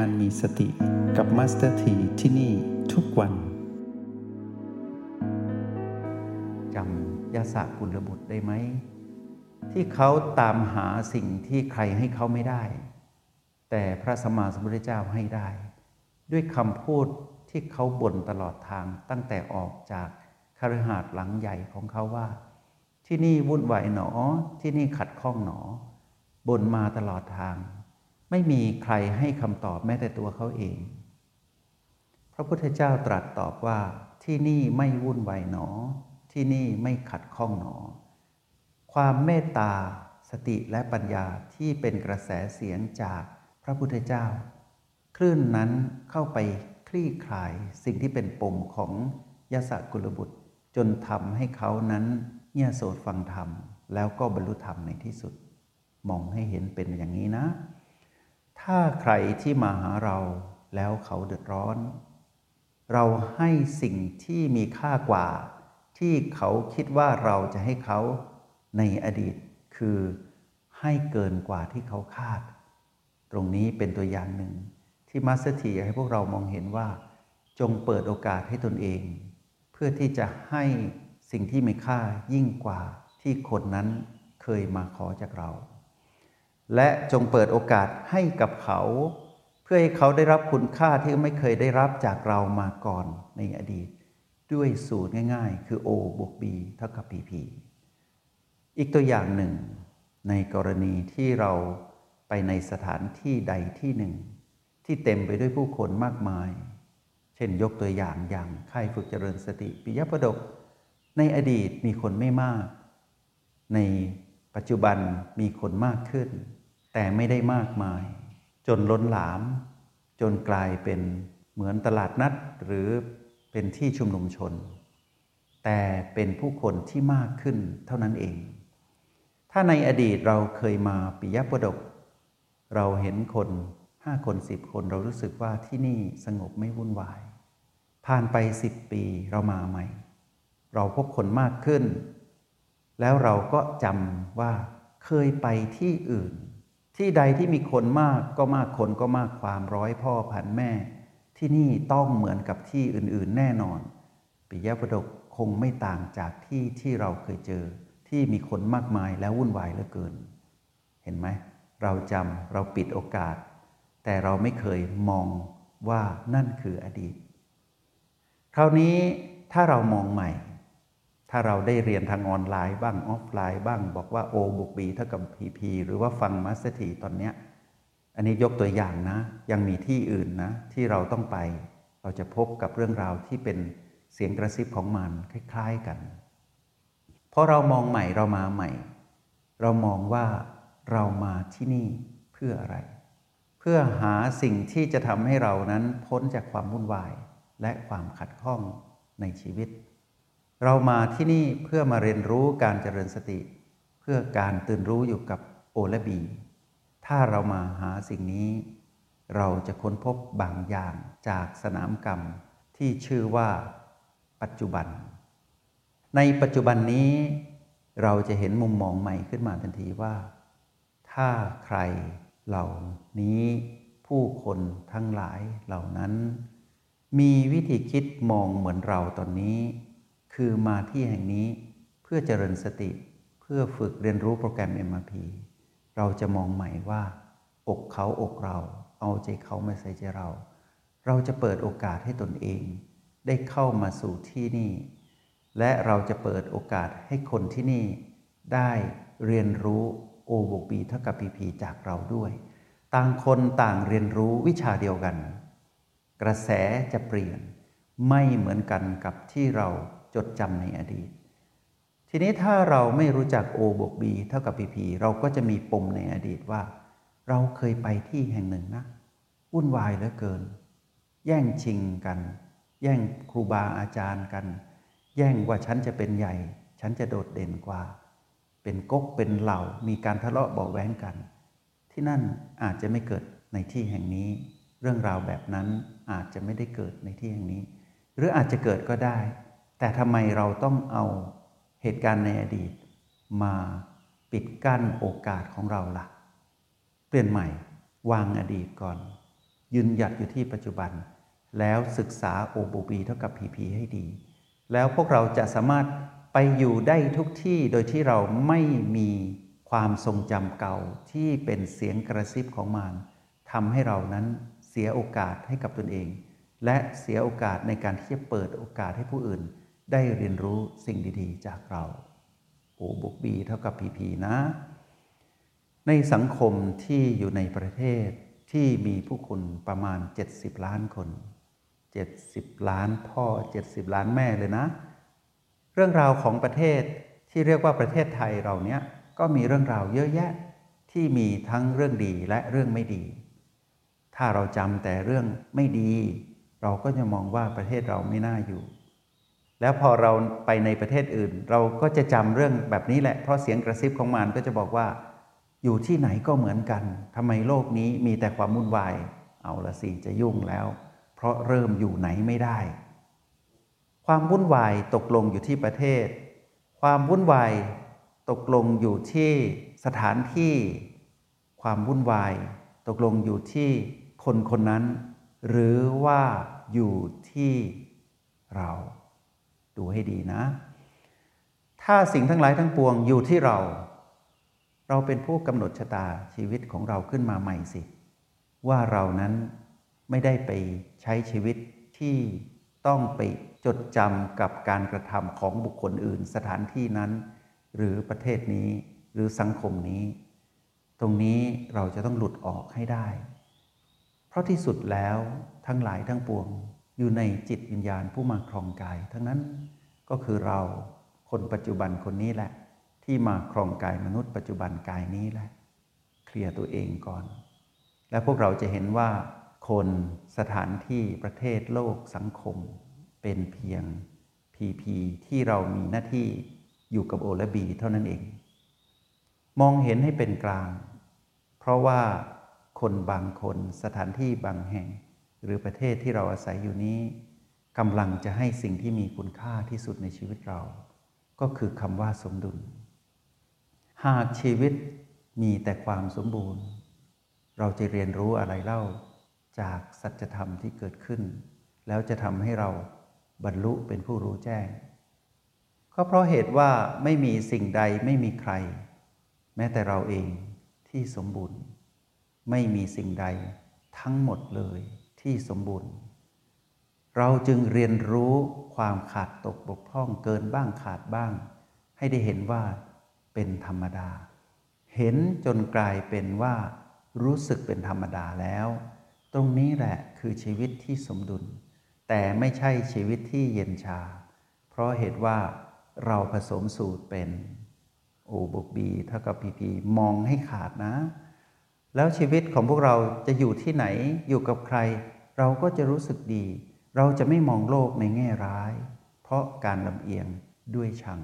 การมีสติกับมาสเตอร์ทีที่นี่ทุกวันจำยาสะกุลบุตรได้ไหม ที่เขาตามหาสิ่งที่ใครให้เขาไม่ได้ แต่พระสัมมาสัมพุทธเจ้าให้ได้ ด้วยคำพูดที่เขาบ่นตลอดทางตั้งแต่ออกจากคฤหาสน์หลังใหญ่ของเขาว่า ที่นี่วุ่นวายหนอที่นี่ขัดข้องหนอบ่นมาตลอดทาง ไม่มีใครให้คำตอบแม้แต่ตัวเขาเอง พระพุทธเจ้าตรัสตอบว่าที่นี่ไม่วุ่นวายหนอ ที่นี่ไม่ขัดข้องหนอ ความเมตตาสติและปัญญาที่เป็นกระแสเสียงจากพระพุทธเจ้า คลื่นนั้นเข้าไปคลี่คลายสิ่งที่เป็นปมของยศกุลบุตร จนทำให้เขานั้นเงี่ยโสตฟังธรรม แล้วก็บรรลุธรรมในที่สุด มองให้เห็นเป็นอย่างนี้นะ ถ้าใครที่มาหาเราแล้วเขาเดือดร้อน เราให้สิ่งที่มีค่ากว่า ที่เขาคิดว่าเราจะให้เขาในอดีต คือให้เกินกว่าที่เขาคาด ตรงนี้เป็นตัวอย่างหนึ่ง ที่มาสเตอร์ทีให้พวกเรามองเห็นว่า จงเปิดโอกาสให้ตนเอง เพื่อที่จะให้สิ่งที่มีค่ายิ่งกว่าที่คนนั้นเคยมาขอจากเรา และจงเปิดโอกาสให้กับเขา เพื่อให้เขาได้รับคุณค่าที่ไม่เคยได้รับจากเรามาก่อนในอดีต ด้วยสูตรง่าย ๆ คือ O บวก B เท่ากับ PP อีกตัวอย่างหนึ่ง ในกรณีที่เราไปในสถานที่ใดที่หนึ่ง ที่เต็มไปด้วยผู้คนมากมาย เช่นยกตัวอย่างอย่างค่ายฝึกเจริญสติปิยปดก ในอดีตมีคนไม่มาก ใน ปัจจุบันมีคนมากขึ้น แต่ไม่ได้มากมาย จนล้นหลาม จนกลายเป็นเหมือนตลาดนัดหรือเป็นที่ชุมนุมชน แต่เป็นผู้คนที่มากขึ้นเท่านั้นเอง ถ้าในอดีตเราเคยมาปิยประดก เราเห็นคนห้าคนสิบคนเรารู้สึกว่าที่นี่สงบไม่วุ่นวาย ผ่านไปสิบปีเรามาใหม่ เราพบคนมากขึ้น แล้วเราก็จำว่าเคยไปที่อื่น ที่ใดที่มีคนมากก็มากคนก็มากความร้อยพ่อพันแม่ ที่นี่ต้องเหมือนกับที่อื่นๆแน่นอนปิยประดกคงไม่ต่างจากที่ที่เราเคยเจอ ที่มีคนมากมายแล้ววุ่นวายเหลือเกิน เห็นไหม เราจำเราปิดโอกาส แต่เราไม่เคยมองว่านั่นคืออดีต คราวนี้ถ้าเรามองใหม่ ถ้าเราได้เรียนทางออนไลน์บ้างออฟไลน์บ้าง บอกว่า O บวก B เท่ากับ PP หรือว่าฟังมาสเตอร์ทีตอนเนี้ยอันนี้ยกตัวอย่างนะ ยังมีที่อื่นนะ ที่เราต้องไป เราจะพบกับเรื่องราวที่เป็นเสียงกระซิบของมันคล้าย ๆกันพอเรามองใหม่เรามาใหม่ เรามองว่าเรามาที่นี่เพื่ออะไร เพื่อหาสิ่งที่จะทำให้เรานั้นพ้นจากความวุ่นวาย และความขัดข้องในชีวิต เรามาที่นี่เพื่อมาเรียนรู้การเจริญสติ เพื่อการตื่นรู้อยู่กับโอและบี ถ้าเรามาหาสิ่งนี้ เราจะค้นพบบางอย่างจากสนามกรรมที่ชื่อว่า ปัจจุบัน ในปัจจุบันนี้ เราจะเห็นมุมมองใหม่ขึ้นมาทันทีว่า ถ้าใครเหล่านี้ผู้คนทั้งหลายเหล่านั้น มีวิธีคิดมองเหมือนเราตอนนี้ คือมาที่แห่งนี้เพื่อเจริญสติเพื่อฝึกเรียนรู้โปรแกรม MRP เราจะมองใหม่ว่า อกเขาอกเรา เอาใจเขามาใส่ใจเรา เราจะเปิดโอกาสให้ตนเอง ได้เข้ามาสู่ที่นี่ และเราจะเปิดโอกาสให้คนที่นี่ ได้เรียนรู้ O บวก B เท่ากับ PP จากเราด้วย ต่างคนต่างเรียนรู้วิชาเดียวกัน กระแสจะเปลี่ยนไม่เหมือนกันกับที่เรา จดจำในอดีต ทีนี้ถ้าเราไม่รู้จัก O บวก B เท่ากับ PP เราก็จะมีปมในอดีตว่า เราเคยไปที่แห่งหนึ่งนะวุ่นวายเหลือเกิน แย่งชิงกัน แย่งครูบาอาจารย์กัน แย่งว่าฉันจะเป็นใหญ่ ฉันจะโดดเด่นกว่า เป็นก๊กเป็นเหล่ามีการทะเลาะเบาะแว้งกัน ที่นั่นอาจจะไม่เกิดในที่แห่งนี้ เรื่องราวแบบนั้นอาจจะไม่ได้เกิดในที่แห่งนี้ หรืออาจจะเกิดก็ได้ แต่ทำไมเราต้องเอาเหตุการณ์ในอดีต มาปิดกั้นโอกาสของเราล่ะ เปลี่ยนใหม่วางอดีตก่อน ยืนหยัดอยู่ที่ปัจจุบัน แล้วศึกษา O บวก B เท่ากับ PP ให้ดี แล้วพวกเราจะสามารถไปอยู่ได้ทุกที่โดยที่เราไม่มีความทรงจำเก่าที่เป็นเสียงกระซิบของมารทำให้เรานั้นเสียโอกาสให้กับตนเอง และเสียโอกาสในการที่จะเปิดโอกาสให้ผู้อื่น ได้เรียนรู้สิ่งดีๆ จากเรา O บวก B เท่ากับ PP นะ ในสังคมที่อยู่ในประเทศที่มีผู้คนประมาณ 70 ล้านคน 70 ล้านพ่อ 70 ล้านแม่เลยนะ เรื่องราวของประเทศที่เรียกว่าประเทศไทยเราเนี้ยก็มีเรื่องราวเยอะแยะที่มีทั้งเรื่องดีและเรื่องไม่ดี ถ้าเราจำแต่เรื่องไม่ดี เราก็จะมองว่าประเทศเราไม่น่าอยู่ แล้วพอเราไปในประเทศอื่น เราก็จะจำเรื่องแบบนี้แหละ เพราะเสียงกระซิบของมันก็จะบอกว่า อยู่ที่ไหนก็เหมือนกันทำไมโลกนี้มีแต่ความวุ่นวาย เอาละสิจะยุ่งแล้ว เพราะเริ่มอยู่ไหนไม่ได้ ความวุ่นวายตกลงอยู่ที่ประเทศ ความวุ่นวายตกลงอยู่ที่สถานที่ ความวุ่นวาย ตกลงอยู่ที่คนคนนั้น หรือว่าอยู่ที่เรา ดูให้ดีนะ ถ้าสิ่งทั้งหลายทั้งปวงอยู่ที่เรา เราเป็นผู้กำหนดชะตาชีวิตของเราขึ้นมาใหม่สิ ว่าเรานั้นไม่ได้ไปใช้ชีวิตที่ต้องไปจดจำกับการกระทำของบุคคลอื่นสถานที่นั้น หรือประเทศนี้หรือสังคมนี้ ตรงนี้เราจะต้องหลุดออกให้ได้ เพราะที่สุดแล้วทั้งหลายทั้งปวง อยู่ในจิตวิญญาณผู้มาครองกาย ทั้งนั้นก็คือเราคนปัจจุบันคนนี้แหละ ที่มาครองกายมนุษย์ปัจจุบันกายนี้แหละ เคลียร์ตัวเองก่อน และพวกเราจะเห็นว่า คนสถานที่ประเทศโลกสังคม เป็นเพียงพีพีที่เรามีหน้าที่อยู่กับโอและบีเท่านั้นเอง มองเห็นให้เป็นกลาง เพราะว่าคนบางคนสถานที่บางแห่ง หรือประเทศที่เราอาศัยอยู่นี้กำลังจะให้สิ่งที่มีคุณค่าที่สุดในชีวิตเรา ก็คือคำว่าสมดุล หากชีวิตมีแต่ความสมบูรณ์ เราจะเรียนรู้อะไรเล่าจากสัจธรรมที่เกิดขึ้น แล้วจะทำให้เราบรรลุเป็นผู้รู้แจ้ง ก็เพราะเหตุว่าไม่มีสิ่งใดไม่มีใคร แม้แต่เราเองที่สมบูรณ์ ไม่มีสิ่งใดทั้งหมดเลย ที่สมบูรณ์ เราจึงเรียนรู้ความขาดตกบกพร่องเกินบ้างขาดบ้าง ให้ได้เห็นว่าเป็นธรรมดา เห็นจนกลายเป็นว่ารู้สึกเป็นธรรมดาแล้ว ตรงนี้แหละคือชีวิตที่สมดุล แต่ไม่ใช่ชีวิตที่เย็นชา เพราะเหตุว่าเราผสมสูตรเป็นโอบวกบีเท่ากับพีพีมองให้ขาดนะ แล้วชีวิตของพวกเราจะอยู่ที่ไหนอยู่กับใคร เราก็จะรู้สึกดี เราจะไม่มองโลกในแง่ร้าย เพราะการลำเอียงด้วยชัง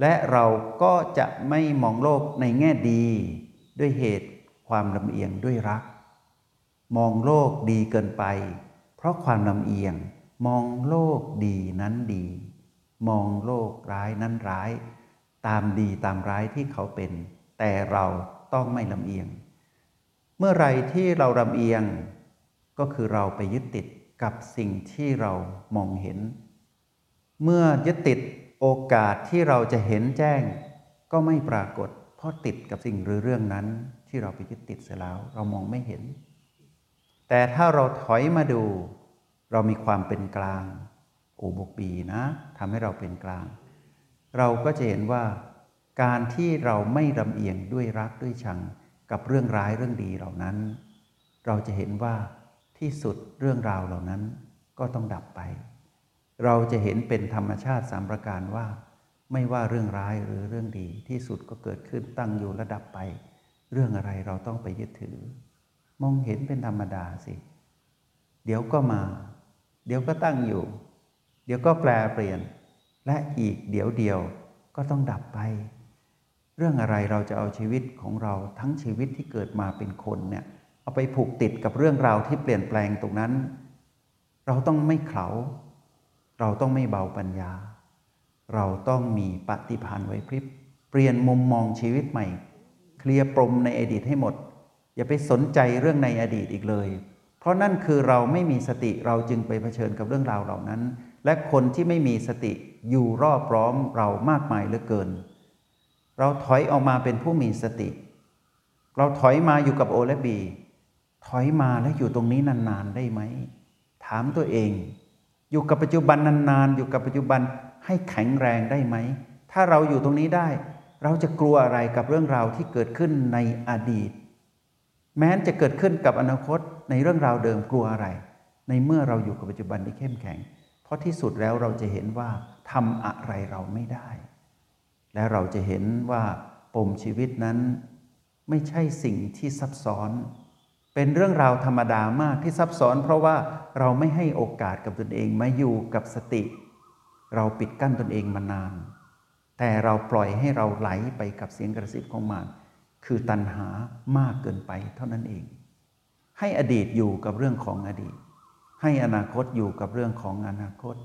และเราก็จะไม่มองโลกในแง่ดี ด้วยเหตุความลำเอียงด้วยรัก มองโลกดีเกินไป เพราะความลำเอียง มองโลกดีนั้นดี มองโลกร้ายนั้นร้าย ตามดีตามร้ายที่เขาเป็น แต่เราต้องไม่ลำเอียง เมื่อไรที่เราลำเอียง ก็คือเราไปยึดติดกับสิ่งที่เรามองเห็น เมื่อยึดติดโอกาสที่เราจะเห็นแจ้ง ก็ไม่ปรากฏ เพราะติดกับสิ่งหรือเรื่องนั้นที่เราไปยึดติดเสียแล้ว เรามองไม่เห็น แต่ถ้าเราถอยมาดู เรามีความเป็นกลางโอบกบีนะทำให้เราเป็นกลาง เราก็จะเห็นว่า การที่เราไม่ลำเอียงด้วยรักด้วยชัง กับเรื่องร้ายเรื่องดีเหล่านั้น เราจะเห็นว่า ที่สุดเรื่องราวเหล่านั้นก็ต้องดับไป เราจะเห็นเป็นธรรมชาติสามประการว่า ไม่ว่าเรื่องร้ายหรือเรื่องดีที่สุดก็เกิดขึ้นตั้งอยู่ระดับไป เรื่องอะไรเราต้องไปยึดถือ มองเห็นเป็นธรรมดาสิ เดี๋ยวก็มา เดี๋ยวก็ตั้งอยู่ เดี๋ยวก็แปลเปลี่ยน และอีกเดี๋ยวเดียวก็ต้องดับไป เรื่องอะไรเราจะเอาชีวิตของเราทั้งชีวิตที่เกิดมาเป็นคนเนี่ย เอาไปผูกติดกับเรื่องราวที่เปลี่ยนแปลงตรงนั้น เราต้องไม่เขาเราต้องไม่เบาปัญญา เราต้องมีปฏิภาณไว้พริบ เปลี่ยนมุมมองชีวิตใหม่ เคลียร์ปรมในอดีตให้หมด อย่าไปสนใจเรื่องในอดีตอีกเลย เพราะนั่นคือเราไม่มีสติเราจึงไปเผชิญกับเรื่องราวเหล่านั้น และคนที่ไม่มีสติอยู่รอบร้อมเรามากมายเหลือเกิน เราถอยออกมาเป็นผู้มีสติ เราถอยมาอยู่กับโอและบี ถอยมาแล้วอยู่ตรงนี้นานๆได้ไหม ถามตัวเอง อยู่กับปัจจุบันนานๆ อยู่กับปัจจุบันให้แข็งแรงได้ไหม ถ้าเราอยู่ตรงนี้ได้ เราจะกลัวอะไรกับเรื่องราวที่เกิดขึ้นในอดีต แม้จะเกิดขึ้นกับอนาคตในเรื่องราวเดิมกลัวอะไร ในเมื่อเราอยู่กับปัจจุบันที่เข้มแข็ง เพราะที่สุดแล้วเราจะเห็นว่าทำอะไรเราไม่ได้ และเราจะเห็นว่าปมชีวิตนั้น ไม่ใช่สิ่งที่ซับซ้อน เป็นเรื่องราวธรรมดามากที่ซับซ้อน เพราะว่าเราไม่ให้โอกาสกับตนเองมาอยู่กับสติ เราปิดกั้นตนเองมานาน แต่เราปล่อยให้เราไหลไปกับเสียงกระซิบของมารคือตัณหามากเกินไปเท่านั้นเอง ให้อดีตอยู่กับเรื่องของอดีต ให้อนาคตอยู่กับเรื่องของอนาคต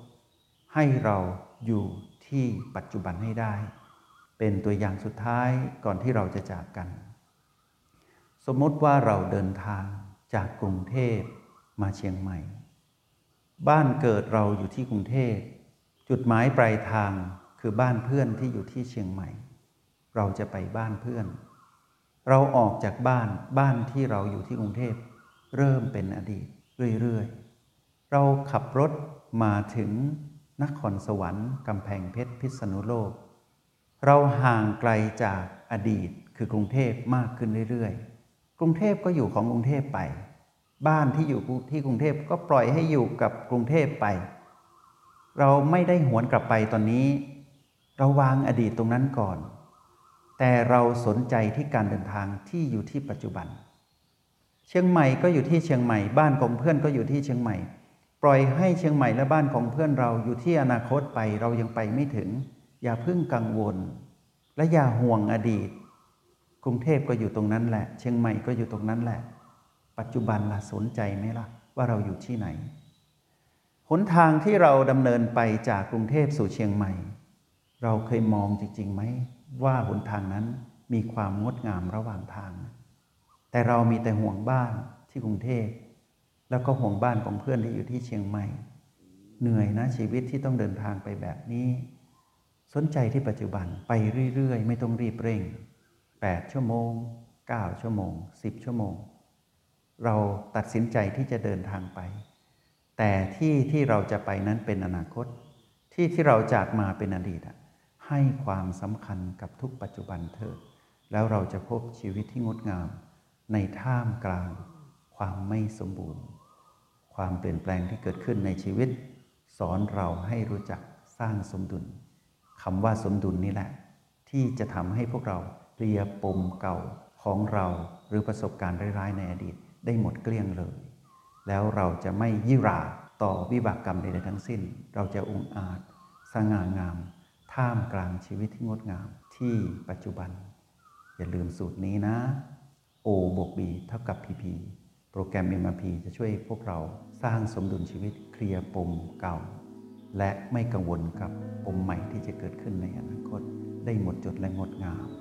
ให้เราอยู่ที่ปัจจุบันให้ได้ เป็นตัวอย่างสุดท้ายก่อนที่เราจะจากกัน สมมติว่าเราเดินทางจากกรุงเทพมาเชียงใหม่ บ้านเกิดเราอยู่ที่กรุงเทพ จุดหมายปลายทางคือบ้านเพื่อนที่อยู่ที่เชียงใหม่ เราจะไปบ้านเพื่อน เราออกจากบ้านบ้านที่เราอยู่ที่กรุงเทพ เริ่มเป็นอดีตเรื่อยๆ เราขับรถมาถึงนครสวรรค์กำแพงเพชรพิษณุโลก เราห่างไกลจากอดีตคือกรุงเทพมากขึ้นเรื่อยๆ กรุงเทพก็อยู่ของกรุงเทพไป บ้านที่อยู่ที่กรุงเทพก็ปล่อยให้อยู่กับกรุงเทพไป เราไม่ได้หวนกลับไปตอนนี้ เราวางอดีตตรงนั้นก่อน แต่เราสนใจที่การเดินทางที่อยู่ที่ปัจจุบัน เชียงใหม่ก็อยู่ที่เชียงใหม่ บ้านของเพื่อนก็อยู่ที่เชียงใหม่ ปล่อยให้เชียงใหม่และบ้านของเพื่อนเราอยู่ที่อนาคตไปเรายังไปไม่ถึง อย่าเพิ่งกังวล และอย่าห่วงอดีต กรุงเทพก็อยู่ตรงนั้นแหละ เชียงใหม่ก็อยู่ตรงนั้นแหละ ปัจจุบันล่ะสนใจไหมล่ะ ว่าเราอยู่ที่ไหน หนทางที่เราดำเนินไปจากกรุงเทพสู่เชียงใหม่ เราเคยมองจริงๆไหมว่าหนทางนั้นมีความงดงามระหว่างทาง แต่เรามีแต่ห่วงบ้านที่กรุงเทพ แล้วก็ห่วงบ้านของเพื่อนที่อยู่ที่เชียงใหม่ เหนื่อยนะชีวิตที่ต้องเดินทางไปแบบนี้ สนใจที่ปัจจุบันไปเรื่อยๆ ไม่ต้องรีบเร่ง 8 ชั่วโมง 9 ชั่วโมง 10 ชั่วโมง เราตัดสินใจที่จะเดินทางไป แต่ที่ที่เราจะไปนั้นเป็นอนาคต ที่ที่เราจากมาเป็นอดีตให้ความสำคัญกับทุกปัจจุบันเถิดแล้วเราจะพบชีวิตที่งดงาม ในท่ามกลาง ความไม่สมบูรณ์ ความเปลี่ยนแปลงที่เกิดขึ้นในชีวิต สอนเราให้รู้จักสร้างสมดุลคำว่าสมดุลนี่แหละ ที่จะทำให้พวกเรา เรียปมเก่าของเราหรือประสบการณ์ร้ายๆในอดีตได้หมดเกลี้ยงเลย แล้วเราจะไม่ยิราต่อวิบากกรรมใดๆทั้งสิ้น เราจะองอาจสง่างาม ท่ามกลางชีวิตที่งดงามที่ปัจจุบัน อย่าลืมสูตรนี้นะ O บวก B เท่ากับ PP โปรแกรม MRP จะช่วยพวกเราสร้างสมดุลชีวิตเคลียร์ปมเก่า และไม่กังวลกับปมใหม่ที่จะเกิดขึ้นในอนาคต ได้หมดจดและงดงาม